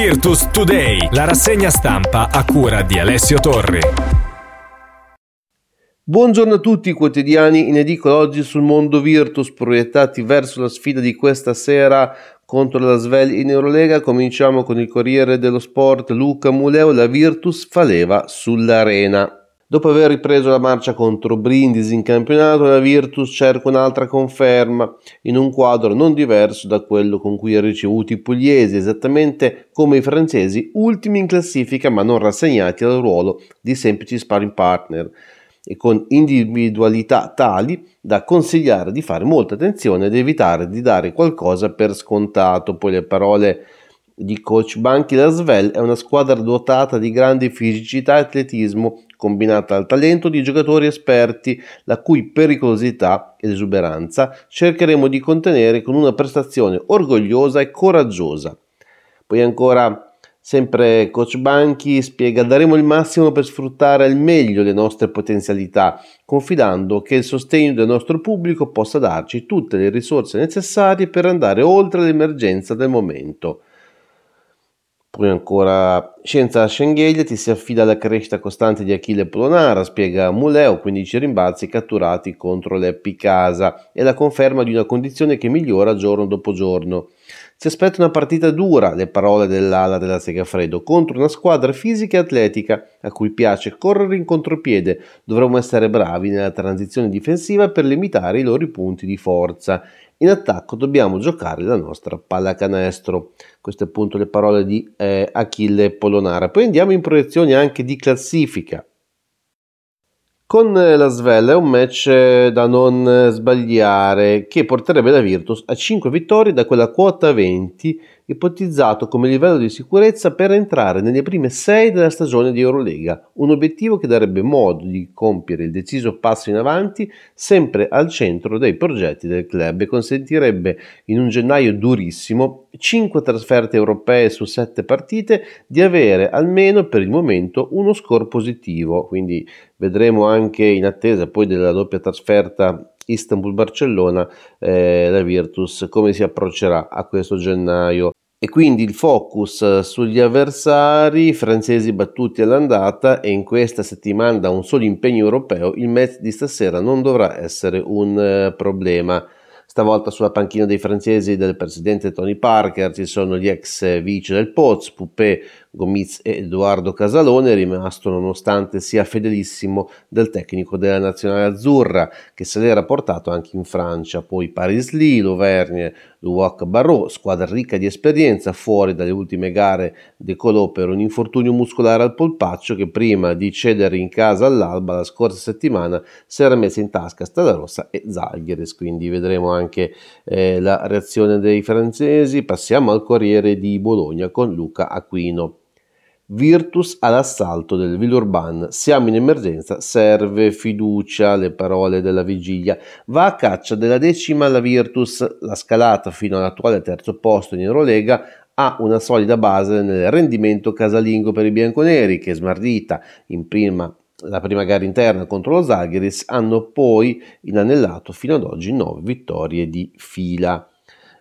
Virtus Today, la rassegna stampa a cura di Alessio Torri. Buongiorno a tutti i quotidiani in edicola oggi sul mondo Virtus proiettati verso la sfida di questa sera contro la Svel in Eurolega. Cominciamo con il Corriere dello Sport Luca Muleo, la Virtus faleva sull'arena. Dopo aver ripreso la marcia contro Brindisi in campionato, la Virtus cerca un'altra conferma in un quadro non diverso da quello con cui ha ricevuto i pugliesi, esattamente come i francesi, ultimi in classifica ma non rassegnati al ruolo di semplici sparring partner e con individualità tali da consigliare di fare molta attenzione ed evitare di dare qualcosa per scontato. Poi le parole di coach Banchi Lasvel è una squadra dotata di grande fisicità e atletismo combinata al talento di giocatori esperti, la cui pericolosità ed esuberanza cercheremo di contenere con una prestazione orgogliosa e coraggiosa. Poi ancora Sempre Coach Banchi spiega daremo il massimo per sfruttare al meglio le nostre potenzialità, confidando che il sostegno del nostro pubblico possa darci tutte le risorse necessarie per andare oltre l'emergenza del momento. Poi ancora Scienza Schengelia ti si affida alla crescita costante di Achille Polonara, spiega Muleo, 15 rimbalzi catturati contro l'Epicasa e la conferma di una condizione che migliora giorno dopo giorno. Si aspetta una partita dura, le parole dell'ala della Segafredo, contro una squadra fisica e atletica a cui piace correre in contropiede. Dovremo essere bravi nella transizione difensiva per limitare i loro punti di forza. In attacco dobbiamo giocare la nostra pallacanestro. Queste appunto le parole di eh, Achille Polonara. Poi andiamo in proiezione anche di classifica. Con la Svel è un match eh, da non eh, sbagliare che porterebbe la Virtus a 5 vittorie da quella quota 20 ipotizzato come livello di sicurezza per entrare nelle prime 6 della stagione di Eurolega, un obiettivo che darebbe modo di compiere il deciso passo in avanti sempre al centro dei progetti del club e consentirebbe in un gennaio durissimo 5 trasferte europee su 7 partite di avere almeno per il momento uno score positivo, quindi vedremo anche in attesa poi della doppia trasferta Istanbul-Barcellona eh, la Virtus come si approccerà a questo gennaio e quindi il focus sugli avversari francesi battuti all'andata e in questa settimana da un solo impegno europeo il match di stasera non dovrà essere un uh, problema. Stavolta sulla panchina dei francesi del presidente Tony Parker ci sono gli ex vice del Poz, Poupé, Gomitz e Edoardo Casalone, rimasto nonostante sia fedelissimo del tecnico della nazionale azzurra, che se l'era portato anche in Francia. Poi Paris Lee, L'Auvergne, Luoc Barrault, squadra ricca di esperienza, fuori dalle ultime gare decolò per un infortunio muscolare al polpaccio che prima di cedere in casa all'Alba la scorsa settimana si era messa in tasca Stella Rossa e Zalgiris, quindi vedremo anche eh, la reazione dei francesi. Passiamo al Corriere di Bologna con Luca Aquino. Virtus all'assalto del Villeurbanne. Siamo in emergenza, serve fiducia, le parole della vigilia. Va a caccia della decima la Virtus, la scalata fino all'attuale terzo posto in Eurolega ha una solida base nel rendimento casalingo per i bianconeri che smardita in prima la prima gara interna contro lo Zagheris hanno poi inanellato fino ad oggi 9 vittorie di fila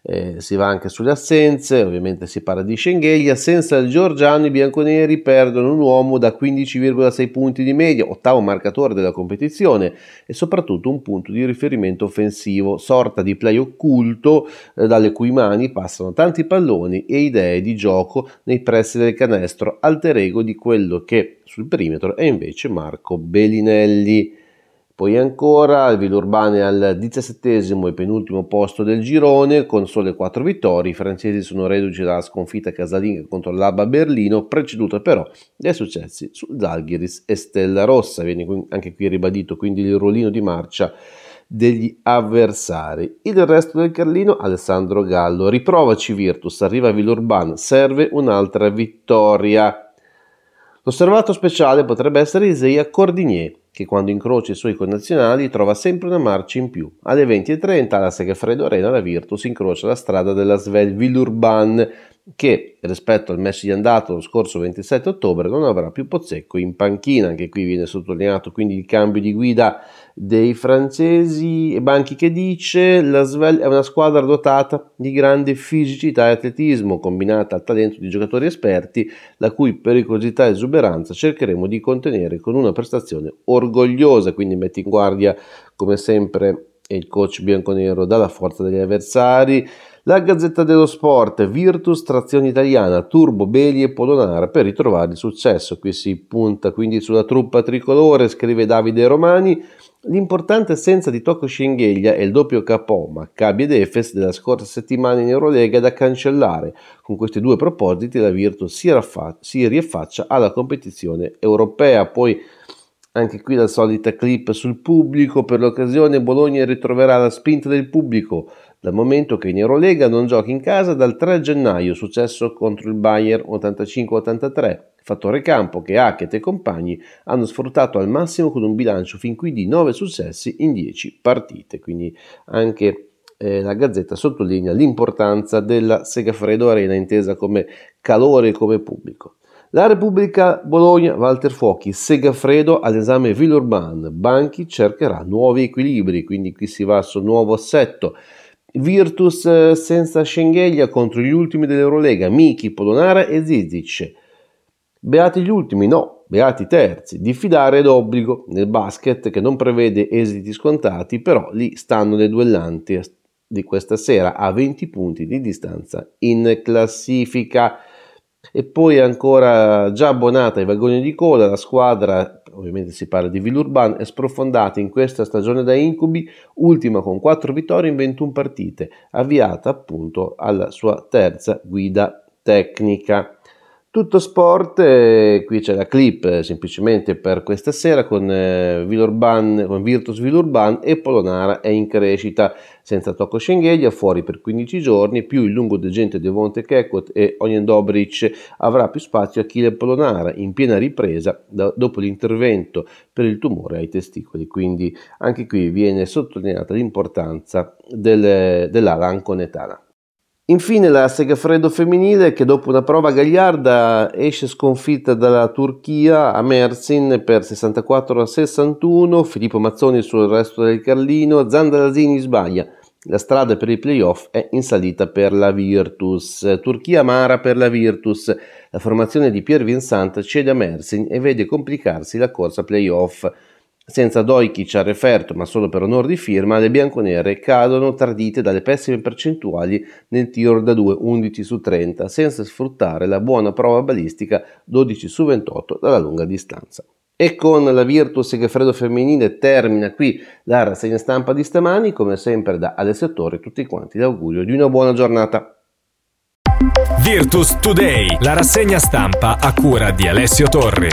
eh, si va anche sulle assenze, ovviamente si parla di Schengelia, senza il Giorgiano i bianconeri perdono un uomo da 15,6 punti di media, ottavo marcatore della competizione e soprattutto un punto di riferimento offensivo, sorta di play occulto eh, dalle cui mani passano tanti palloni e idee di gioco nei pressi del canestro, alter ego di quello che sul perimetro è invece Marco Bellinelli. Poi ancora il Villeurbane al diciassettesimo e penultimo posto del girone con sole 4 vittorie. I francesi sono reduci dalla sconfitta casalinga contro l'Alba Berlino, preceduta però dai successi su Zalgiris e Stella Rossa. Viene anche qui ribadito quindi il ruolino di marcia degli avversari. Il resto del Carlino, Alessandro Gallo. Riprovaci Virtus, arriva Villurban, serve un'altra vittoria. L'osservato speciale potrebbe essere Isaiah Cordinier che quando incrocia i suoi connazionali trova sempre una marcia in più. Alle 20.30 alla Segafredo Arena la Virtus incrocia la strada della Svel Villurban che rispetto al match di andato lo scorso 27 ottobre non avrà più Pozzecco in panchina, anche qui viene sottolineato quindi il cambio di guida dei francesi. E Banchi che dice la Svel è una squadra dotata di grande fisicità e atletismo combinata al talento di giocatori esperti la cui pericolosità e esuberanza cercheremo di contenere con una prestazione orgogliosa, quindi mette in guardia come sempre il coach bianconero dalla forza degli avversari la Gazzetta dello Sport, Virtus, trazione italiana, Turbo, Beli e Polonara per ritrovare il successo. Qui si punta quindi sulla truppa tricolore, scrive Davide Romani. L'importante assenza di Tocco Schengelia e il doppio KO Maccabi ed Efes della scorsa settimana in Eurolega è da cancellare. Con questi due propositi la Virtus si, raffa- si riaffaccia alla competizione europea. Poi anche qui la solita clip sul pubblico. Per l'occasione Bologna ritroverà la spinta del pubblico dal momento che in Eurolega non giochi in casa dal 3 gennaio, successo contro il Bayern 85-83, fattore campo che Hackett e compagni hanno sfruttato al massimo con un bilancio fin qui di 9 successi in 10 partite, quindi anche eh, la Gazzetta sottolinea l'importanza della Segafredo Arena intesa come calore e come pubblico. La Repubblica Bologna, Walter Fuochi, Segafredo all'esame Villurban, Banchi cercherà nuovi equilibri, quindi qui si va sul nuovo assetto. Virtus eh, senza Schengelia contro gli ultimi dell'Eurolega, Miki, Polonara e Zizic. Beati gli ultimi? No, beati terzi. Diffidare è d'obbligo nel basket che non prevede esiti scontati, però lì stanno le duellanti di questa sera a 20 punti di distanza in classifica. E poi ancora già abbonata ai vagoni di coda, la squadra ovviamente si parla di Villurban, è sprofondata in questa stagione da incubi, ultima con 4 vittorie in 21 partite, avviata appunto alla sua terza guida tecnica. Tutto sport, eh, qui c'è la clip eh, semplicemente per questa sera con, eh, Villurban, con Virtus Villurban e Polonara è in crescita senza tocco Schengelia, fuori per 15 giorni, più il lungo degente Devonte Kekot e Onyen Dobric avrà più spazio Achille Polonara in piena ripresa da, dopo l'intervento per il tumore ai testicoli, quindi anche qui viene sottolineata l'importanza del, dell'ala anconetana. Infine la Segafredo femminile che dopo una prova gagliarda esce sconfitta dalla Turchia a Mersin per 64 a 61, Filippo Mazzoni sul resto del Carlino, Zandalasini sbaglia, la strada per i playoff è in salita per la Virtus, Turchia amara per la Virtus, la formazione di Pier Vincent cede a Mersin e vede complicarsi la corsa playoff. Senza Dojkic a referto, ma solo per onore di firma, le bianconere cadono tradite dalle pessime percentuali nel tiro da 2 11 su 30, senza sfruttare la buona prova balistica 12 su 28 dalla lunga distanza. E con la Virtus Segafredo femminile termina qui la rassegna stampa di stamani, come sempre da Alessio Torri, tutti quanti l'augurio di una buona giornata. Virtus Today, la rassegna stampa a cura di Alessio Torri.